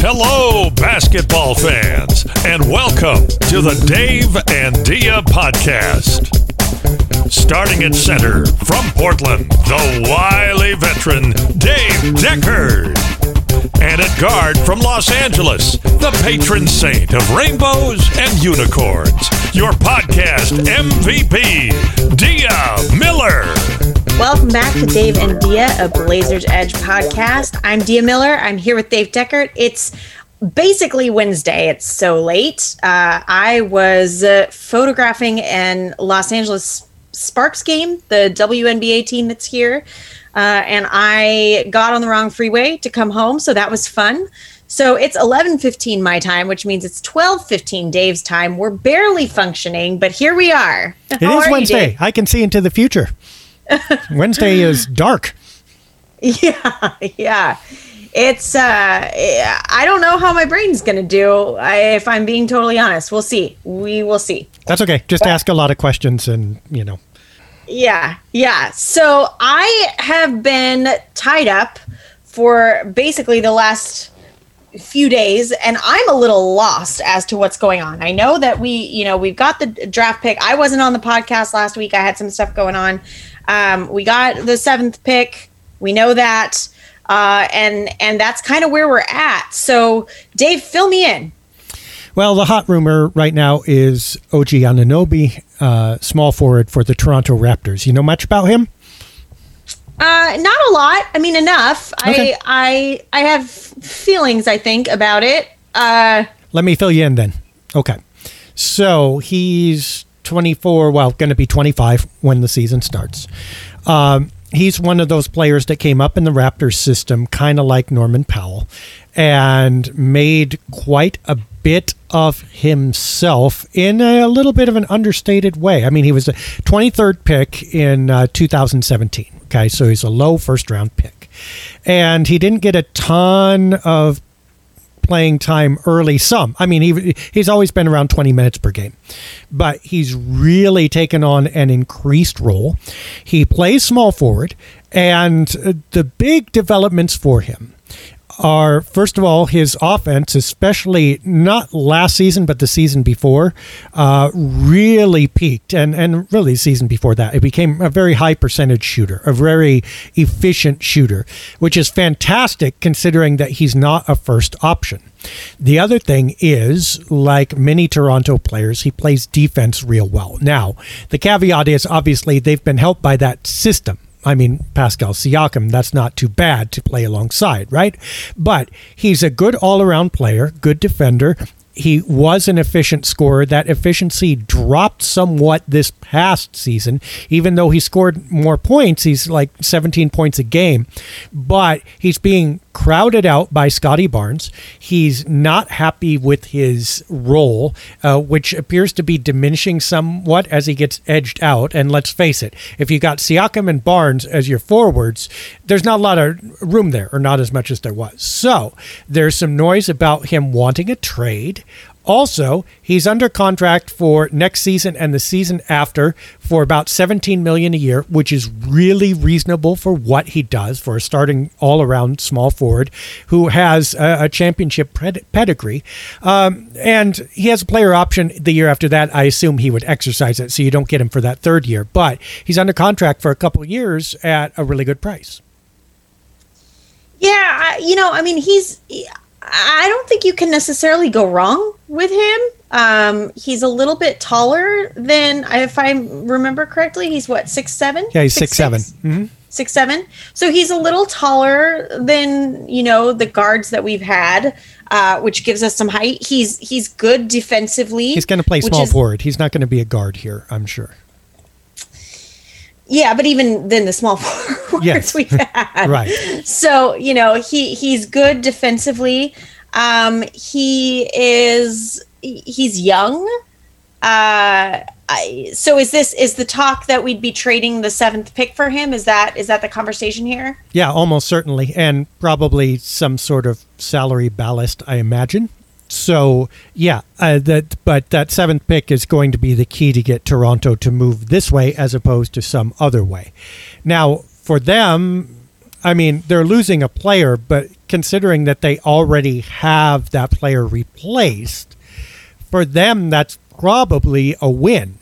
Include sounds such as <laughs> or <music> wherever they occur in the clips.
Hello, basketball fans, and welcome to the Dave and Dia podcast. Starting at center from Portland, the wily veteran Dave Deckard. And at guard from Los Angeles, the patron saint of rainbows and unicorns, your podcast MVP, Dia Miller. Welcome back to Dave and Dia, a Blazers Edge podcast. I'm Dia Miller. I'm here with Dave Deckard. It's basically Wednesday. It's so late. Uh, I was uh, photographing an Los Angeles Sparks game, the WNBA team that's here, uh, and I got on the wrong freeway to come home, so that was fun. So it's 11:15 my time, which means it's 12:15 Dave's time. We're barely functioning, but here we are. It is Wednesday. I can see into the future. <laughs> Wednesday is dark. Yeah, <laughs> yeah. It's uh I don't know how my brain's going to do if I'm being totally honest. We'll see. We will see. That's okay. Just ask a lot of questions and, you know. Yeah. Yeah. So I have been tied up for basically the last few days and I'm a little lost as to what's going on. I know that we, you know, we've got the draft pick. I wasn't on the podcast last week. I had some stuff going on. Um, we got the seventh pick. We know that, uh, and and that's kind of where we're at. So, Dave, fill me in. Well, the hot rumor right now is OG Anunoby, uh, small forward for the Toronto Raptors. You know much about him? Uh, not a lot. I mean, enough. Okay. I I I have feelings. I think about it. Uh, Let me fill you in then. Okay. So he's 24, well, going to be 25 when the season starts. Um, he's one of those players that came up in the Raptors system, kind of like Norman Powell, and made quite a bit of himself in a little bit of an understated way. I mean, he was a 23rd pick in uh, 2017. Okay, so he's a low first round pick. And he didn't get a ton of playing time early some. I mean, he he's always been around 20 minutes per game. But he's really taken on an increased role. He plays small forward and uh, the big developments for him are first of all his offense, especially not last season but the season before, uh, really peaked, and and really the season before that, it became a very high percentage shooter, a very efficient shooter, which is fantastic considering that he's not a first option. The other thing is, like many Toronto players, he plays defense real well. Now, the caveat is obviously they've been helped by that system. I mean, Pascal Siakam, that's not too bad to play alongside, right? But he's a good all around player, good defender. He was an efficient scorer. That efficiency dropped somewhat this past season, even though he scored more points. He's like 17 points a game, but he's being crowded out by Scottie Barnes. He's not happy with his role, uh, which appears to be diminishing somewhat as he gets edged out. And let's face it, if you got Siakam and Barnes as your forwards, there's not a lot of room there, or not as much as there was. So there's some noise about him wanting a trade. Also, he's under contract for next season and the season after for about 17 million a year, which is really reasonable for what he does for a starting all-around small forward who has a, championship pedigree. Um, and he has a player option the year after that. I assume he would exercise it, so you don't get him for that third year. But he's under contract for a couple years at a really good price. yeah, I, you know, I mean, he's. I don't think you can necessarily go wrong with him. Um, he's a little bit taller than, if I remember correctly, he's what six seven. Yeah, he's six, seven. Mm-hmm. six seven. So he's a little taller than you know the guards that we've had, uh, which gives us some height. He's he's good defensively. He's going to play small is- forward. He's not going to be a guard here, I'm sure. Yeah, but even then, the small <laughs> forwards Yes. we've had, <laughs> Right. So you know he he's good defensively. Um, he is he's young. Uh, I, so is this is the talk that we'd be trading the seventh pick for him? Is that is that the conversation here? Yeah, almost certainly, and probably some sort of salary ballast, I imagine. So yeah, uh, that but that seventh pick is going to be the key to get Toronto to move this way as opposed to some other way. Now for them, I mean they're losing a player, but considering that they already have that player replaced, for them that's probably a win.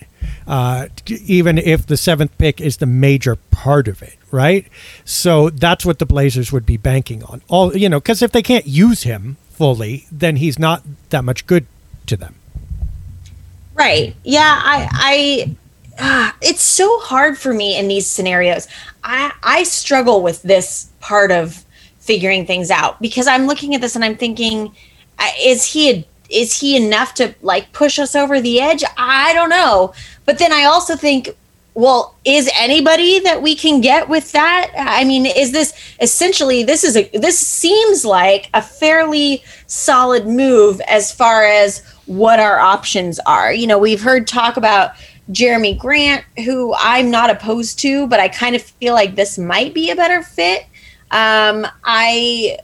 Uh, even if the seventh pick is the major part of it, right? So that's what the Blazers would be banking on. All you know, because if they can't use him fully, then he's not that much good to them. Right. Yeah. I. I. Uh, it's so hard for me in these scenarios. I I struggle with this part of figuring things out because I'm looking at this and I'm thinking, uh, is he a is he enough to like push us over the edge? I don't know. But then I also think, well, is anybody that we can get with that? I mean, is this essentially this is a this seems like a fairly solid move as far as what our options are. You know, we've heard talk about Jerami Grant, who I'm not opposed to, but I kind of feel like this might be a better fit. Um, I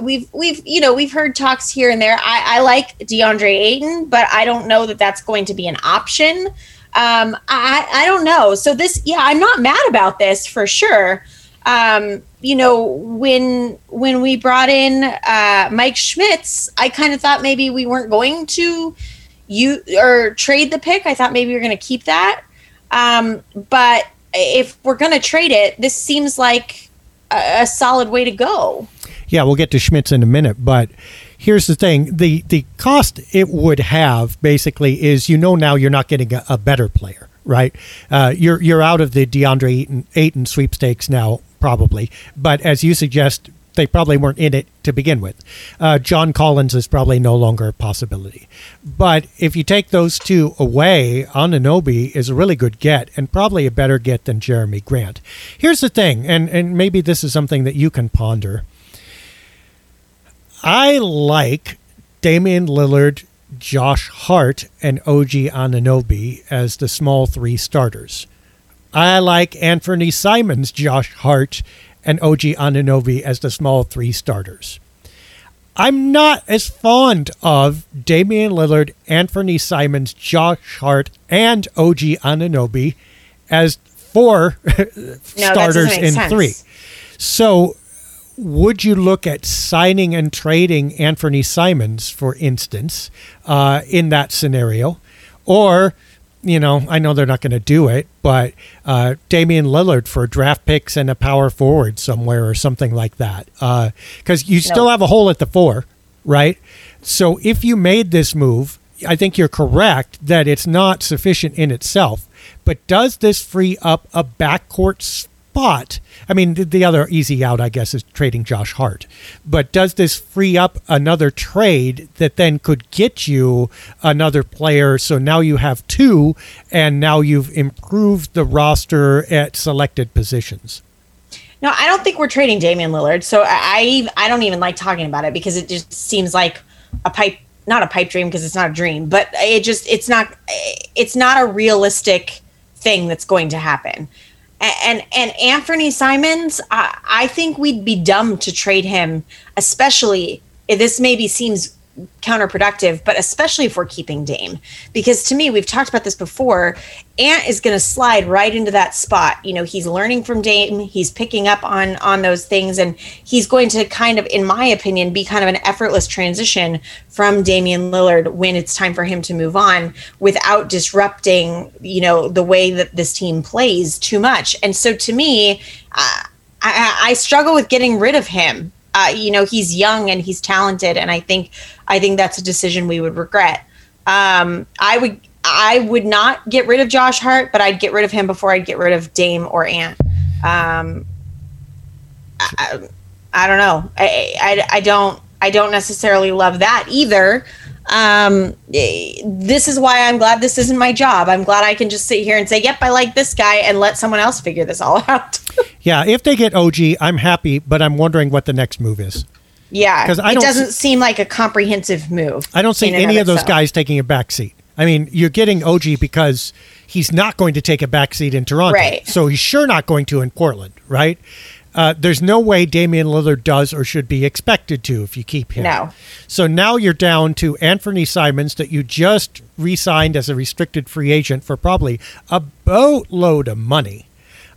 we've we've you know we've heard talks here and there. I, I like DeAndre Ayton, but I don't know that that's going to be an option. Um, I I don't know. So this, yeah, I'm not mad about this for sure. Um, you know, when when we brought in uh, Mike Schmitz, I kind of thought maybe we weren't going to you or trade the pick. I thought maybe were going to keep that. Um, but if we're going to trade it, this seems like a, a solid way to go. Yeah, we'll get to Schmitz in a minute, but here's the thing: the the cost it would have basically is you know now you're not getting a, a better player, right? Uh, you're you're out of the DeAndre Ayton, Ayton sweepstakes now, probably. But as you suggest, they probably weren't in it to begin with. Uh, John Collins is probably no longer a possibility. But if you take those two away, Anunoby is a really good get and probably a better get than Jerami Grant. Here's the thing, and, and maybe this is something that you can ponder. I like Damian Lillard, Josh Hart, and OG Anunoby as the small three starters. I like Anthony Simons, Josh Hart, and OG Anunoby as the small three starters. I'm not as fond of Damian Lillard, Anthony Simons, Josh Hart, and OG Anunoby as four <laughs> no, starters in sense. three. So would you look at signing and trading Anthony Simons, for instance, uh, in that scenario? Or, you know, I know they're not going to do it, but uh, Damian Lillard for draft picks and a power forward somewhere or something like that. Because uh, you still no. have a hole at the four, right? So if you made this move, I think you're correct that it's not sufficient in itself. But does this free up a backcourt spot? I mean, the, the, other easy out, I guess, is trading Josh Hart. But does this free up another trade that then could get you another player? So now you have two, and now you've improved the roster at selected positions. No, I don't think we're trading Damian Lillard. So I I don't even like talking about it because it just seems like a pipe not a pipe dream because it's not a dream, but it just it's not it's not a realistic thing that's going to happen and and Anthony Simons, I, I think we'd be dumb to trade him, especially if this maybe seems counterproductive, but especially if we're keeping Dame. Because to me, we've talked about this before. Ant is going to slide right into that spot. You know, he's learning from Dame, he's picking up on on those things, and he's going to kind of, in my opinion, be kind of an effortless transition from Damian Lillard when it's time for him to move on without disrupting, you know, the way that this team plays too much. And so to me, uh, I, I struggle with getting rid of him uh, you know he's young and he's talented and i think i think that's a decision we would regret um, i would i would not get rid of josh hart but i'd get rid of him before i'd get rid of dame or ant um, I, I, don't know I, I, I don't i don't necessarily love that either um, this is why I'm glad this isn't my job. I'm glad I can just sit here and say, "Yep, I like this guy," and let someone else figure this all <laughs> out. Yeah, if they get OG, I'm happy, but I'm wondering what the next move is. Yeah, because it doesn't s- seem like a comprehensive move. I don't see any of, of those guys taking a back seat. I mean, you're getting OG because he's not going to take a back seat in Toronto, right? So he's sure not going to in Portland, right? Uh, there's no way Damian Lillard does or should be expected to if you keep him. No. So now you're down to Anthony Simons that you just re-signed as a restricted free agent for probably a boatload of money.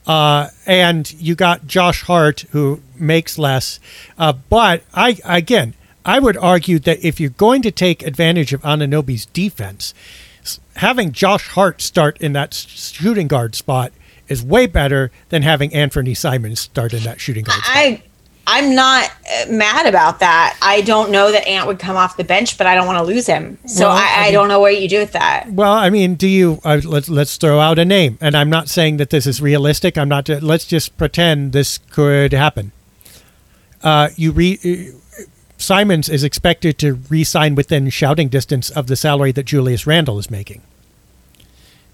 Uh, and you got Josh Hart who makes less. Uh, but I again, I would argue that if you're going to take advantage of Anunoby's defense, having Josh Hart start in that shooting guard spot is way better than having Anthony Simons start in that shooting guard spot. I I'm not uh, mad about that. I don't know that Ant would come off the bench, but I don't want to lose him. So Well, I, I I, mean- don't know what you do with that. Well, I mean, do you? Uh, let's let's throw out a name, and I'm not saying that this is realistic. I'm not. Let's just pretend this could happen. Uh, you re. Uh, Simons is expected to re-sign within shouting distance of the salary that Julius Randle is making.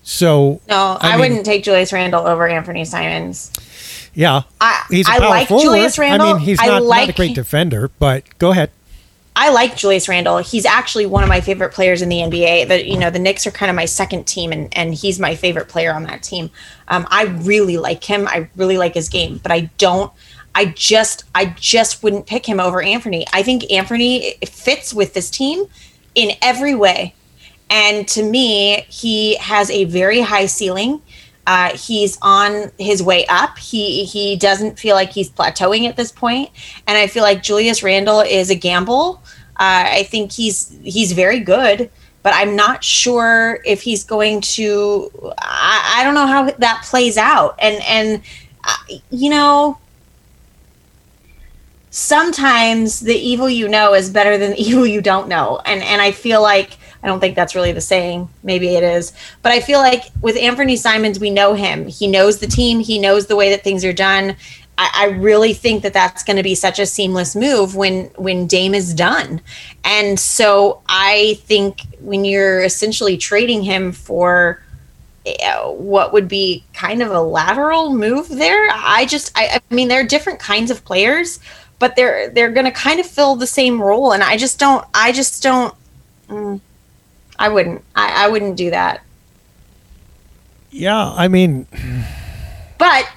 So No, I, mean, wouldn't take Julius Randle over Anthony Simons. Yeah, I- he's a I power like forward. Julius I mean, he's not, not a great defender, but go ahead. I like Julius Randle. He's actually one of my favorite players in the NBA. The you know the Knicks are kind of my second team, and and he's my favorite player on that team. Um, I really like him. I really like his game, but I don't. I just I just wouldn't pick him over Anthony. I think Anthony fits with this team in every way, and to me, he has a very high ceiling. Uh, he's on his way up. He he doesn't feel like he's plateauing at this point, and I feel like Julius Randle is a gamble. Uh, I think he's he's very good, but I'm not sure if he's going to. I, I don't know how that plays out, and and uh, you know, sometimes the evil you know is better than the <laughs> evil you don't know, and and I feel like I don't think that's really the saying. Maybe it is. But I feel like with Anthony Simons, we know him. He knows the team, he knows the way that things are done. I, really think that that's going to be such a seamless move when when Dame is done. And so I think when you're essentially trading him for uh, what would be kind of a lateral move there, I just I, I mean there are different kinds of players, but they're they're going to kind of fill the same role, and I just don't I just don't. mm, I wouldn't. I, I wouldn't do that. Yeah, I mean, But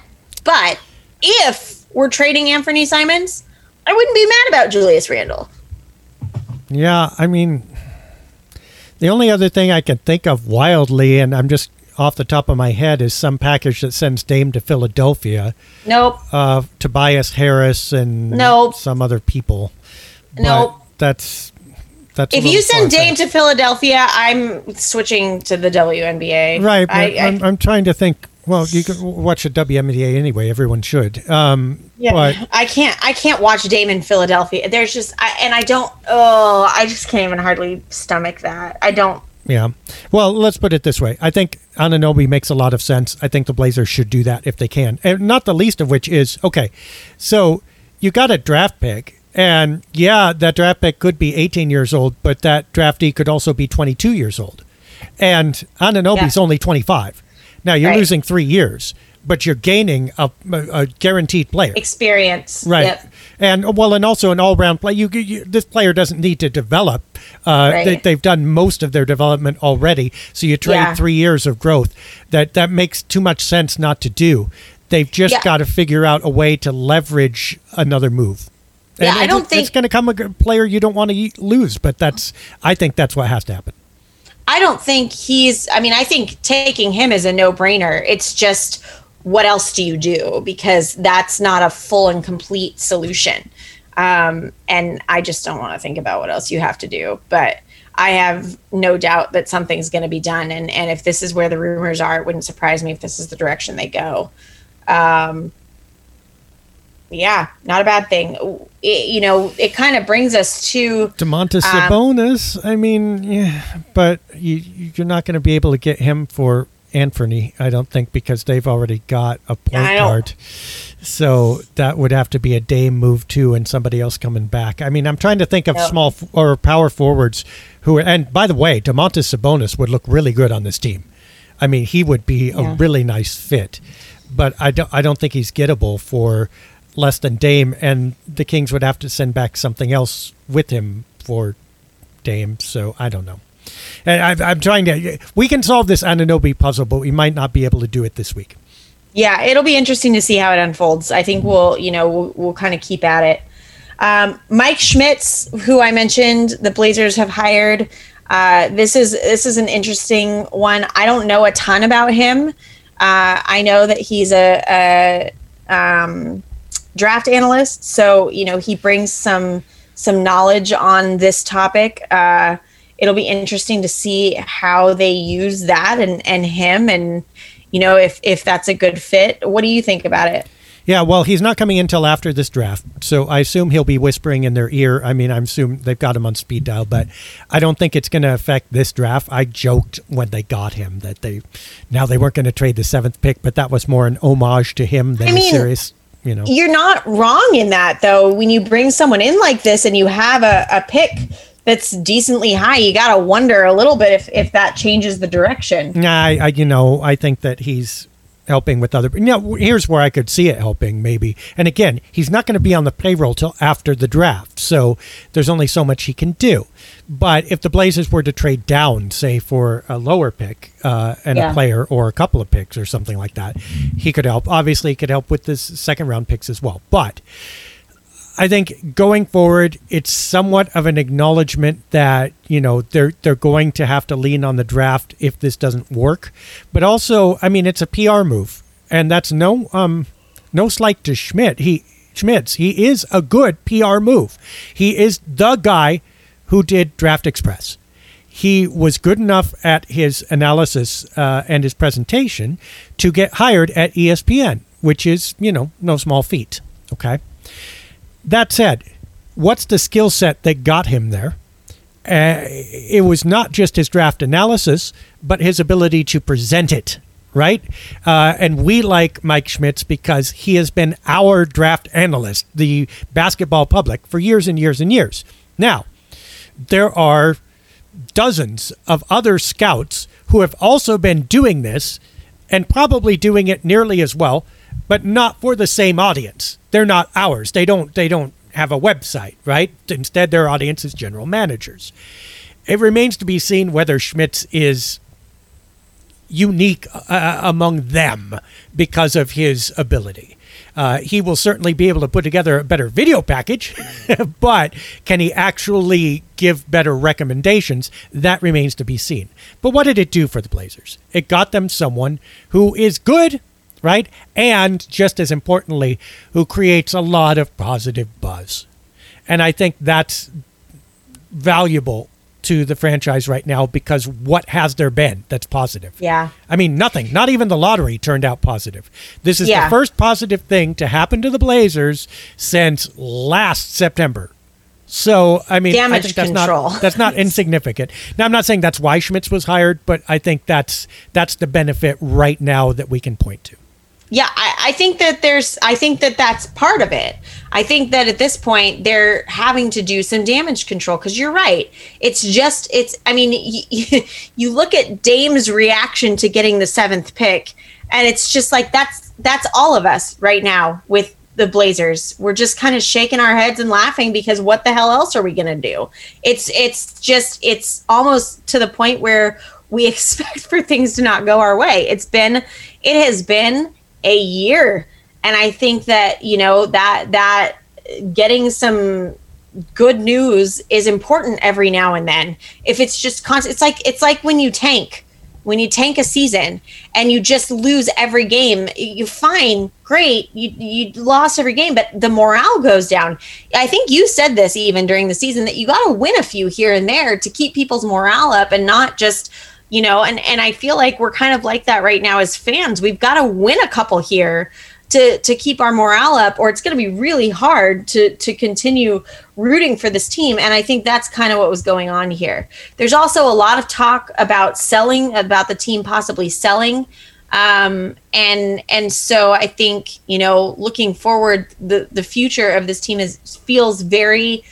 but if we're trading Anthony Simons, I wouldn't be mad about Julius Randle. Yeah, I mean, the only other thing I can think of wildly, and I'm just off the top of my head, is some package that sends Dame to Philadelphia, Nope. uh, Tobias Harris and Nope. some other people. But Nope. That's that's. If you send Dame to Philadelphia, I'm switching to the WNBA. right, I, am I'm trying to think. Well, you can watch the WNBA anyway. Everyone should. Um, yeah, but I can't. I can't watch Dame in Philadelphia. There's just, I, and I don't. Oh, I just can't even hardly stomach that. I don't. Yeah. Well, let's put it this way. I think Anunoby makes a lot of sense. I think the Blazers should do that if they can. And not the least of which is okay, so you got a draft pick. And yeah, that draft pick could be 18 years old, but that draftee could also be 22 years old. And Anunoby's Yeah. only 25. Now you're Right. losing three years, but you're gaining a, a, guaranteed player. Experience. Right. Yep. And well, and also an all-round play. You, you this player doesn't need to develop. Uh, Right. they, they've done most of their development already. So you trade Yeah. three years of growth. That that makes too much sense not to do. They've just Yeah. got to figure out a way to leverage another move. Yeah, And I don't it's think- it's going to come a player you don't want to lose. But that's I think that's what has to happen. I don't think he's. I mean, I think taking him is a no-brainer. It's just what else do you do because that's not a full and complete solution. Um, and I just don't want to think about what else you have to do. But I have no doubt that something's going to be done. And and if this is where the rumors are, it wouldn't surprise me if this is the direction they go. Um, yeah, not a bad thing. It- you know, it kind of brings us to Domantas Um, Sabonis. I mean, yeah, but you you're not going to be able to get him for Anthony. I don't think because they've already got a point guard. So that would have to be a day move too, and somebody else coming back. I mean, I'm trying to think of small f- or power forwards who. And by the way, Domantas Sabonis would look really good on this team. I mean, he would be Yeah. a really nice fit, but I don't. I don't think he's gettable for less than Dame, and the Kings would have to send back something else with him for Dame. So I don't know. And I, I'm trying to. We can solve this Anunoby puzzle, but we might not be able to do it this week. Yeah, it'll be interesting to see how it unfolds. I think we'll, you know, we'll, we'll kind of keep at it. Um, Mike Schmitz, who I mentioned, the Blazers have hired. Uh, this is this is an interesting one. I don't know a ton about him. Uh, I know that he's a, a um, draft analyst, so you know he brings some some knowledge on this topic. Uh, it'll be interesting to see how they use that and and him and you know if if that's a good fit. What do you think about it? Yeah, well, he's not coming until after this draft, so I assume he'll be whispering in their ear. I mean, I'm assuming they've got him on speed dial, but I don't think it's going to affect this draft. I joked when they got him that they now they weren't going to trade the seventh pick, but that was more an homage to him than I mean, a serious. You know, you're not wrong in that though. When you bring someone in like this and you have a, a pick that's decently high, you got to wonder a little bit if, if that changes the direction. Yeah, I, I, you know, I think that he's helping with other. You know, here's where I could see it helping maybe. And again, he's not going to be on the payroll till after the draft, so there's only so much he can do. But if the Blazers were to trade down, say for a lower pick uh, and yeah. a player or a couple of picks or something like that, he could help. Obviously, he could help with this second round picks as well. But I think going forward, it's somewhat of an acknowledgement that you know they're they're going to have to lean on the draft if this doesn't work. But also, I mean, it's a PR move, and that's no um no slight to Schmidt. He Schmitz. He is a good PR move. He is the guy who did Draft Express. He was good enough at his analysis uh, and his presentation to get hired at ESPN, which is you know no small feat. Okay. That said, what's the skill set that got him there? Uh, it was not just his draft analysis, but his ability to present it, right? Uh, and we like Mike Schmitz because he has been our draft analyst, the basketball public, for years and years and years. Now, there are dozens of other scouts who have also been doing this and probably doing it nearly as well, but not for the same audience they're not ours. They don't they don't have a website, right? Instead, their audience is general managers. It remains to be seen whether Schmitz is unique uh, among them because of his ability. Uh, he will certainly be able to put together a better video package, <laughs> but can he actually give better recommendations? That remains to be seen. But what did it do for the Blazers? It got them someone who is good right? And just as importantly, who creates a lot of positive buzz. And I think that's valuable to the franchise right now because what has there been that's positive? Yeah. I mean, nothing. Not even the lottery turned out positive. This is yeah. the first positive thing to happen to the Blazers since last September. So I mean, Damage I think that's control. not that's not <laughs> insignificant. Now I'm not saying that's why Schmitz was hired, but I think that's that's the benefit right now that we can point to yeah I, I, think that there's i think that that's part of it. I think that at this point they're having to do some damage control because you're right. It's just it's i mean you, <laughs> you look at dame's reaction to getting the seventh pick and it's just like that's that's all of us right now with the blazers. We're just kind of shaking our heads and laughing because what the hell else are we going to do? It's it's just it's almost to the point where we <laughs> expect for things to not go our way. It's been it has been a year. And I think that, you know, that that getting some good news is important every now and then. If it's just constant it's like it's like when you tank. When you tank a season and you just lose every game, you fine, great, you you lost every game, but the morale goes down. I think you said this even during the season that you got to win a few here and there to keep people's morale up and not just you know and and i feel like we're kind of like that right now as fans. We've got to win a couple here to to keep our morale up or it's going to be really hard to to continue rooting for this team. And i think that's kind of what was going on here. There's also a lot of talk about selling about the team possibly selling. Um, and and so i think you know looking forward the the future of this team is feels very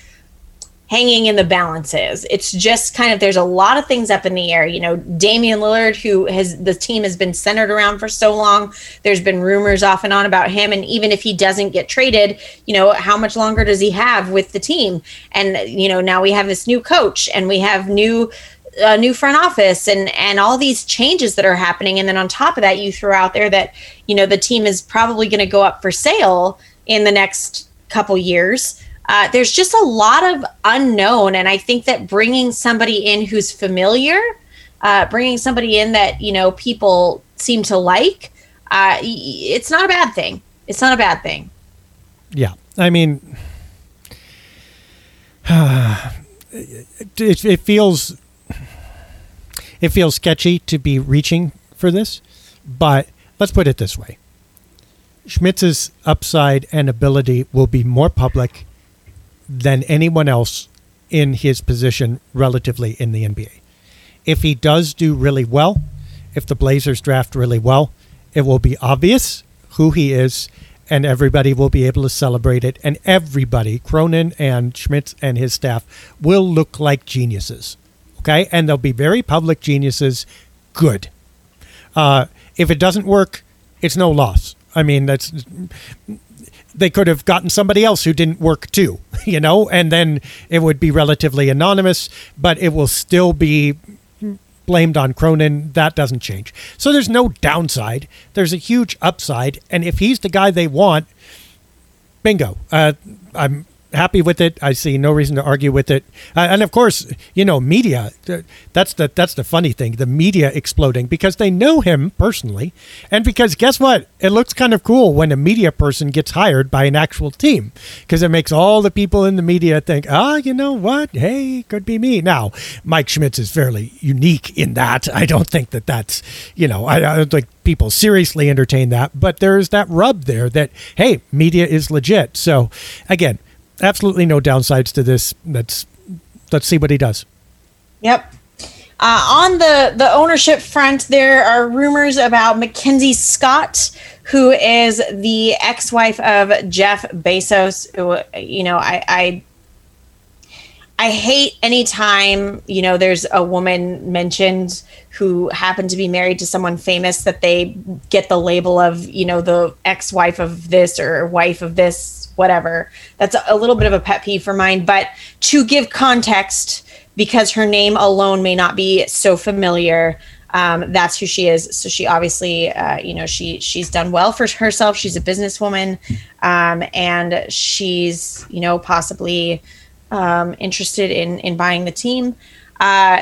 hanging in the balances. It's just kind of there's a lot of things up in the air. You know, Damian Lillard, who has the team has been centered around for so long. There's been rumors off and on about him, and even if he doesn't get traded, you know, how much longer does he have with the team? And you know, now we have this new coach, and we have new a new front office and and all these changes that are happening and then on top of that you throw out there that you know the team is probably going to go up for sale in the next couple years uh, there's just a lot of unknown and i think that bringing somebody in who's familiar uh, bringing somebody in that you know people seem to like uh, it's not a bad thing. It's not a bad thing. Yeah. I mean <sighs> it, it feels it feels sketchy to be reaching for this, but let's put it this way. Schmitz's upside and ability will be more public than anyone else in his position relatively in the NBA. If he does do really well, if the Blazers draft really well, it will be obvious who he is and everybody will be able to celebrate it and everybody, Cronin and Schmitz and his staff will look like geniuses. Okay, and they'll be very public geniuses. Good. Uh, if it doesn't work, it's no loss. I mean, that's they could have gotten somebody else who didn't work too, <laughs> you know, and then it would be relatively anonymous, but it will still be blamed on Cronin. That doesn't change. So there's no downside. There's a huge upside, and if he's the guy they want, bingo. Uh, I'm happy with it. I see no reason to argue with it. Uh, and of course, you know, media. That's the that's the funny thing. The media exploding because they know him personally, and because guess what? It looks kind of cool when a media person gets hired by an actual team because it makes all the people in the media think, ah, you know what? Hey, could be me. Now, Mike Schmitz is fairly unique in that. I don't think that that's you know I, I don't think people seriously entertain that, but there's that rub there that hey, media is legit. So again absolutely no downsides to this. Let's let's see what he does. Yep. Uh, on the the ownership front, there are rumors about Mackenzie Scott, who is the ex-wife of Jeff Bezos. Who, you know, I, I I hate anytime, you know, there's a woman mentioned who happened to be married to someone famous that they get the label of, you know, the ex-wife of this or wife of this whatever. That's a little bit of a pet peeve for mine. But to give context, because her name alone may not be so familiar, um, that's who she is. So she obviously, uh, you know, she she's done well for herself. She's a businesswoman, um, and she's you know possibly um, interested in in buying the team. Uh,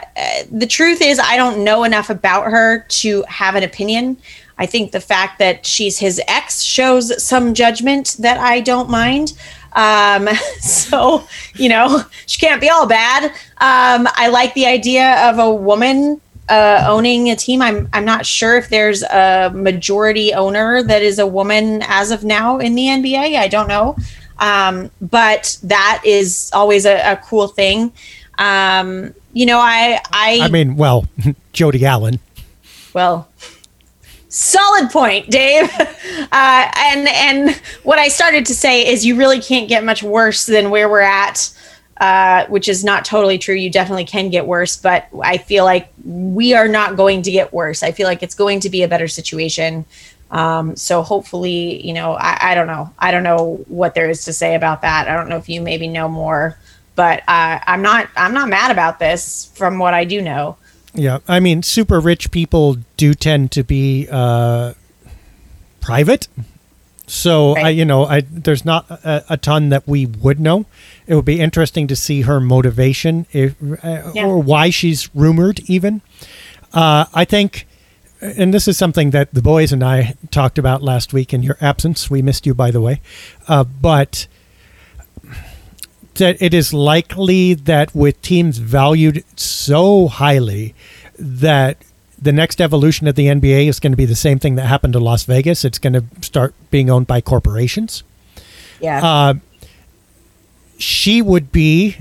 the truth is, I don't know enough about her to have an opinion. I think the fact that she's his ex shows some judgment that I don't mind. Um, <laughs> so, you know, she can't be all bad. Um, I like the idea of a woman uh, owning a team. I'm I'm not sure if there's a majority owner that is a woman as of now in the NBA. I don't know, um, but that is always a, a cool thing. Um, you know, I I I mean, well, <laughs> Jody Allen. Well, solid point dave. <laughs> Uh, and and what i started to say is you really can't get much worse than where we're at uh, which is not totally true. You definitely can get worse but i feel like we are not going to get worse. I feel like it's going to be a better situation. Um, so hopefully you know I, I, don't know. I don't know what there is to say about that. I don't know if you maybe know more but uh, i'm not i'm not mad about this from what i do know yeah, I mean, super rich people do tend to be uh, private. So right. I, you know, I there's not a, a, ton that we would know. It would be interesting to see her motivation, if, uh, yeah. or why she's rumored. Even, uh, I think, and this is something that the boys and I talked about last week in your absence. We missed you, by the way, uh, but that it is likely that with teams valued so highly that the next evolution of the NBA is going to be the same thing that happened to Las Vegas. It's going to start being owned by corporations. Yeah. Uh, she would be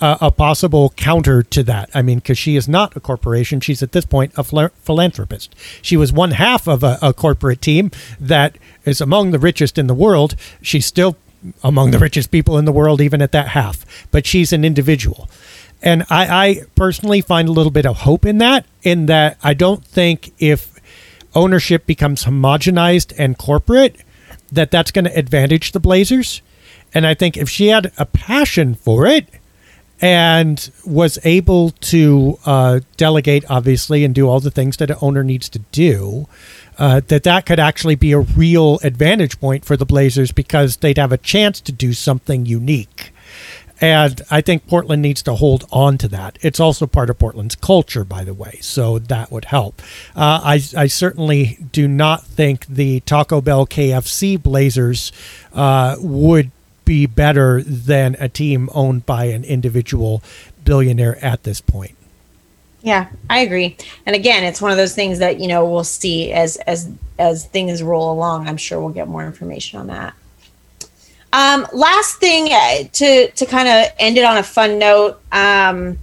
a, a, possible counter to that. I mean, because she is not a corporation. She's at this point a philanthropist. She was one half of a, a corporate team that is among the richest in the world. She's still among the richest people in the world, even at that half. But she's an individual. And I, I personally find a little bit of hope in that, in that I don't think if ownership becomes homogenized and corporate, that that's going to advantage the Blazers. And I think if she had a passion for it and was able to uh, delegate, obviously, and do all the things that an owner needs to do. Uh, that that could actually be a real advantage point for the Blazers because they'd have a chance to do something unique. And I think Portland needs to hold on to that. It's also part of Portland's culture, by the way, so that would help. Uh, I, I certainly do not think the Taco Bell KFC Blazers uh, would be better than a team owned by an individual billionaire at this point. Yeah, I agree. And again, it's one of those things that you know we'll see as as as things roll along. I'm sure we'll get more information on that. Um, last thing uh, to to kind of end it on a fun note. Um,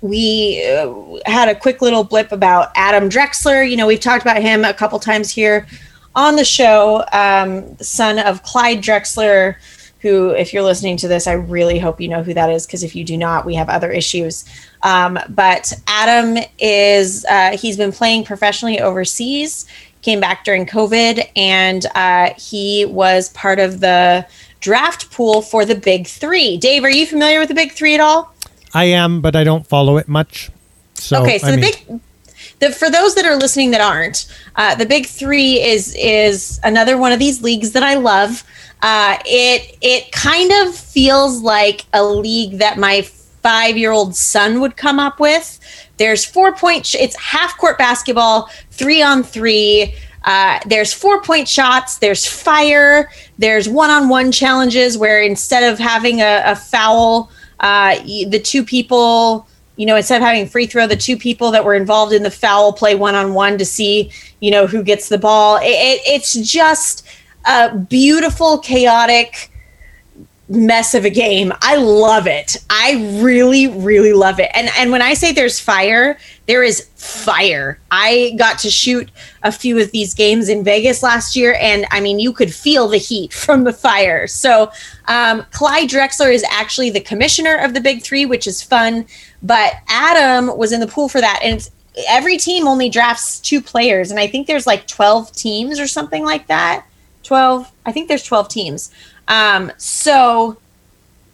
we uh, had a quick little blip about Adam Drexler. You know, we've talked about him a couple times here on the show. Um, son of Clyde Drexler, who, if you're listening to this, I really hope you know who that is because if you do not, we have other issues. Um, but Adam is, uh, he's been playing professionally overseas, came back during COVID, and uh, he was part of the draft pool for the Big Three. Dave, are you familiar with the Big Three at all? I am, but I don't follow it much. So, okay, so I the mean, big the, for those that are listening that aren't, uh, the Big Three is is another one of these leagues that I love. Uh, it it kind of feels like a league that my five year old son would come up with. There's four point. Sh- it's half court basketball, three on three. Uh, there's four point shots. There's fire. There's one on one challenges where instead of having a, a foul, uh, the two people you know, instead of having free throw, the two people that were involved in the foul play one on one to see, you know, who gets the ball. It, it, it's just a beautiful, chaotic mess of a game. I love it. I really, really love it. And and when I say there's fire, there is fire. I got to shoot a few of these games in Vegas last year, and I mean, you could feel the heat <laughs> from the fire. So, um, Clyde Drexler is actually the commissioner of the Big Three, which is fun. But Adam was in the pool for that, and every team only drafts two players, and I think there's like 12 teams or something like that. 12, I think there's 12 teams. Um, so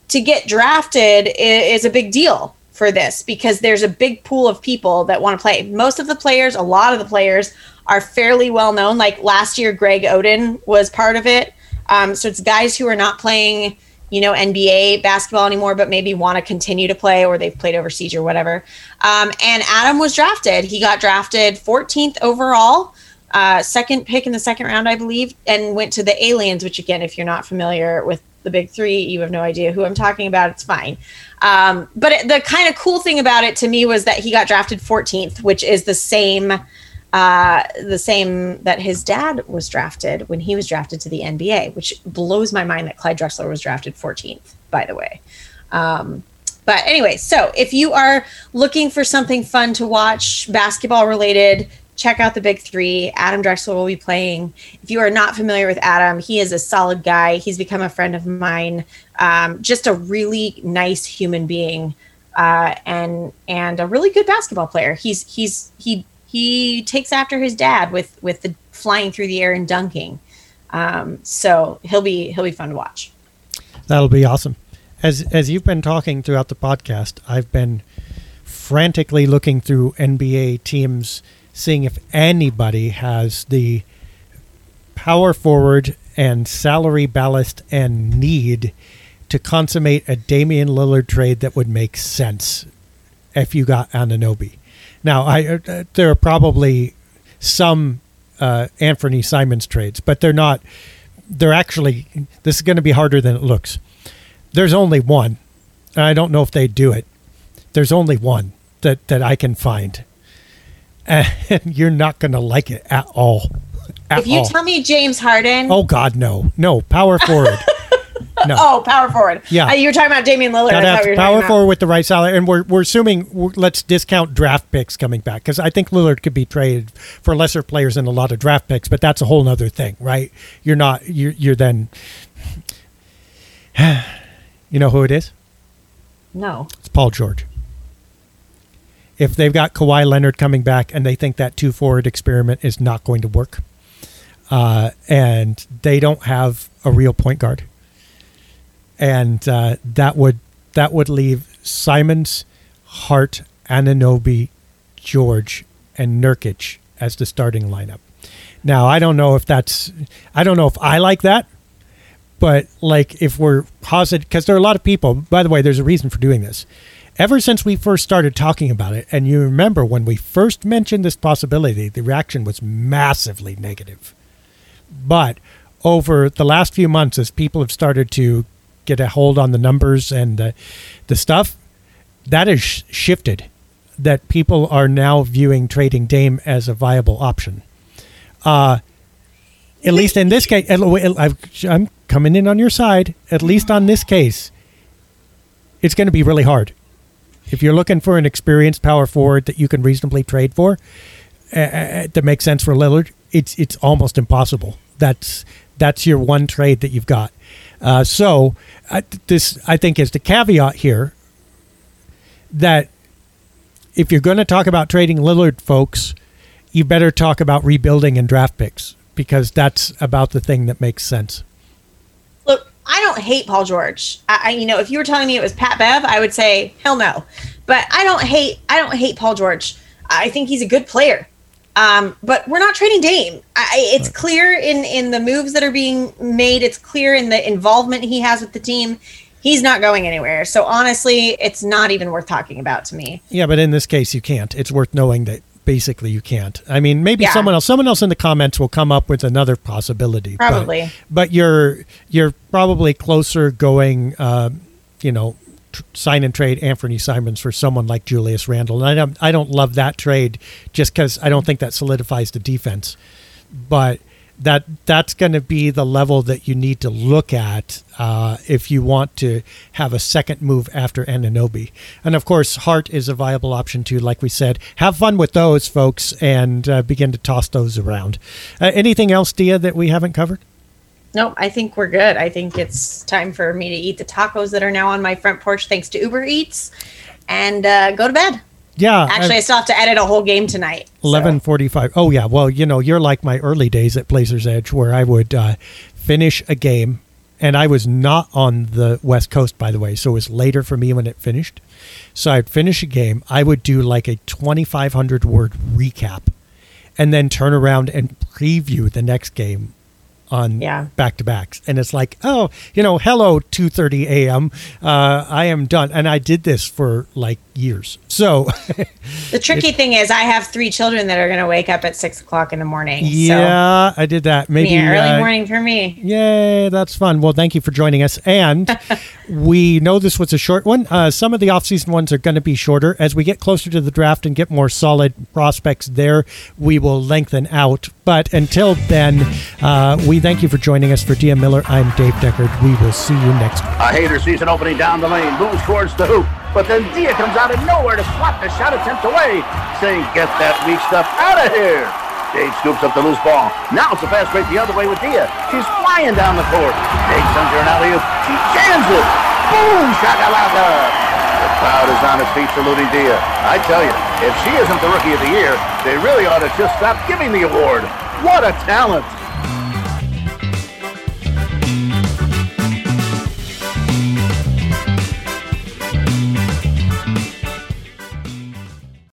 to get drafted is, a big deal for this because there's a big pool of people that want to play. Most of the players, a lot of the players are fairly well known. Like last year, Greg Oden was part of it. Um, so it's guys who are not playing, you know, NBA basketball anymore, but maybe want to continue to play or they've played overseas or whatever. Um, and Adam was drafted. He got drafted 14th overall uh, second pick in the second round, I believe, and went to the Aliens, which, again, if you're not familiar with the big three, you have no idea who I'm talking about. It's fine. Um, but it, the kind of cool thing about it to me was that he got drafted 14th, which is the same. Uh, the same that his dad was drafted when he was drafted to the NBA, which blows my mind that Clyde Drexler was drafted 14th, by the way. Um, but anyway, so if you are looking for something fun to watch, basketball related, check out the big three. Adam Drexler will be playing. If you are not familiar with Adam, he is a solid guy. He's become a friend of mine. Um, just a really nice human being, uh, and and a really good basketball player. He's he's he he takes after his dad with with the flying through the air and dunking. Um, so he'll be he'll be fun to watch. That'll be awesome. As as you've been talking throughout the podcast, I've been frantically looking through NBA teams, seeing if anybody has the power forward and salary ballast and need to consummate a Damian Lillard trade that would make sense if you got Anunoby. Now, I uh, there are probably some uh, Anthony Simons trades, but they're not. They're actually. This is going to be harder than it looks. There's only one. And I don't know if they do it. There's only one that that I can find, and <laughs> you're not going to like it at all. At If you all. tell me James Harden, oh God, no, no power forward. <laughs> No. oh, power forward. Yeah. Uh, you were talking about Damian Lillard. I Gotta have power talking about- forward with the right salary, and we're we're assuming we're, let's discount draft picks coming back because I think Lillard could be traded for lesser players than a lot of draft picks, but that's a whole other thing, right? You're not you're you're then. <sighs> you know who it is? No. It's Paul George. If they've got Kawhi Leonard coming back and they think that two forward experiment is not going to work, uh, and they don't have a real point guard, and uh, that would that would leave Simons, Hart, Anunoby, George, and Nurkic as the starting lineup. Now, I don't know if that's, I don't know if I like that, but like if we're positive, because there are a lot of people, by the way, there's a reason for doing this. Ever since we first started talking about it, and you remember when we first mentioned this possibility, the reaction was massively negative. But over the last few months, as people have started to get a hold on the numbers and the stuff, that has sh- shifted. That people are now viewing trading Dame as a viable option. Uh, at least in this case, I'm coming in on your side. At least on this case, it's going to be really hard. If you're looking for an experienced power forward that you can reasonably trade for, uh, uh that makes sense for Lillard, it's it's almost impossible. That's that's your one trade that you've got. Uh, so uh, this, I think, is the caveat here that if you're going to talk about trading Lillard, folks, you better talk about rebuilding and draft picks because that's about the thing that makes sense. I don't hate Paul George. I, I, you know, if you were telling me it was Pat Bev, I would say hell no. But I don't hate. I don't hate Paul George. I think he's a good player. Um, but we're not trading Dame. I, it's clear in in the moves that are being made. It's clear in the involvement he has with the team. He's not going anywhere. So honestly, it's not even worth talking about to me. Yeah, but in this case, you can't. It's worth knowing that basically you can't. I mean, maybe yeah. someone else, someone else in the comments will come up with another possibility. Probably, but, but you're you're probably closer going. Uh, you know, sign and trade Anfernee Simons for someone like Julius Randle. And I don't, I don't love that trade just because I don't think that solidifies the defense. But that that's going to be the level that you need to look at uh, if you want to have a second move after Anunoby. And of course, Hart is a viable option too. Like we said, have fun with those folks and uh, begin to toss those around. Uh, anything else, Dia, that we haven't covered? Nope, I think we're good. I think it's time for me to eat the tacos that are now on my front porch thanks to Uber Eats and uh, go to bed. Yeah. Actually, I, I still have to edit a whole game tonight. Eleven forty-five. Oh yeah. Well, you know, you're like my early days at Blazers Edge, where I would uh, finish a game, and I was not on the West Coast, by the way, so it was later for me when it finished. So I'd finish a game. I would do like a twenty-five hundred word recap, and then turn around and preview the next game on yeah. back to backs and it's like oh you know hello 2.30 a.m uh, i am done. And i did this for like years. So <laughs> the tricky thing is i have three children that are going to wake up at six o'clock in the morning yeah so i did that. Maybe yeah, early uh, morning for me. Yay that's fun. Well thank you for joining us. And <laughs> we know this was a short one. Uh, some of the off-season ones are going to be shorter. As we get closer to the draft and get more solid prospects there we will lengthen out but until then uh, we thank you for joining us for Dia Miller I'm Dave Deckard we will see you next week a hater sees an opening down the lane moves towards the hoop but then Dia comes out of nowhere to swat the shot attempt away, saying, get that weak stuff out of here. Jade scoops up the loose ball. Now it's a fast break the other way with Dia. She's flying down the court. Jade sends her an alley-oop. She jams it. Boom! Shakalaka! The crowd is on its feet saluting Dia. I tell you, if she isn't the Rookie of the Year, they really ought to just stop giving the award. What a talent!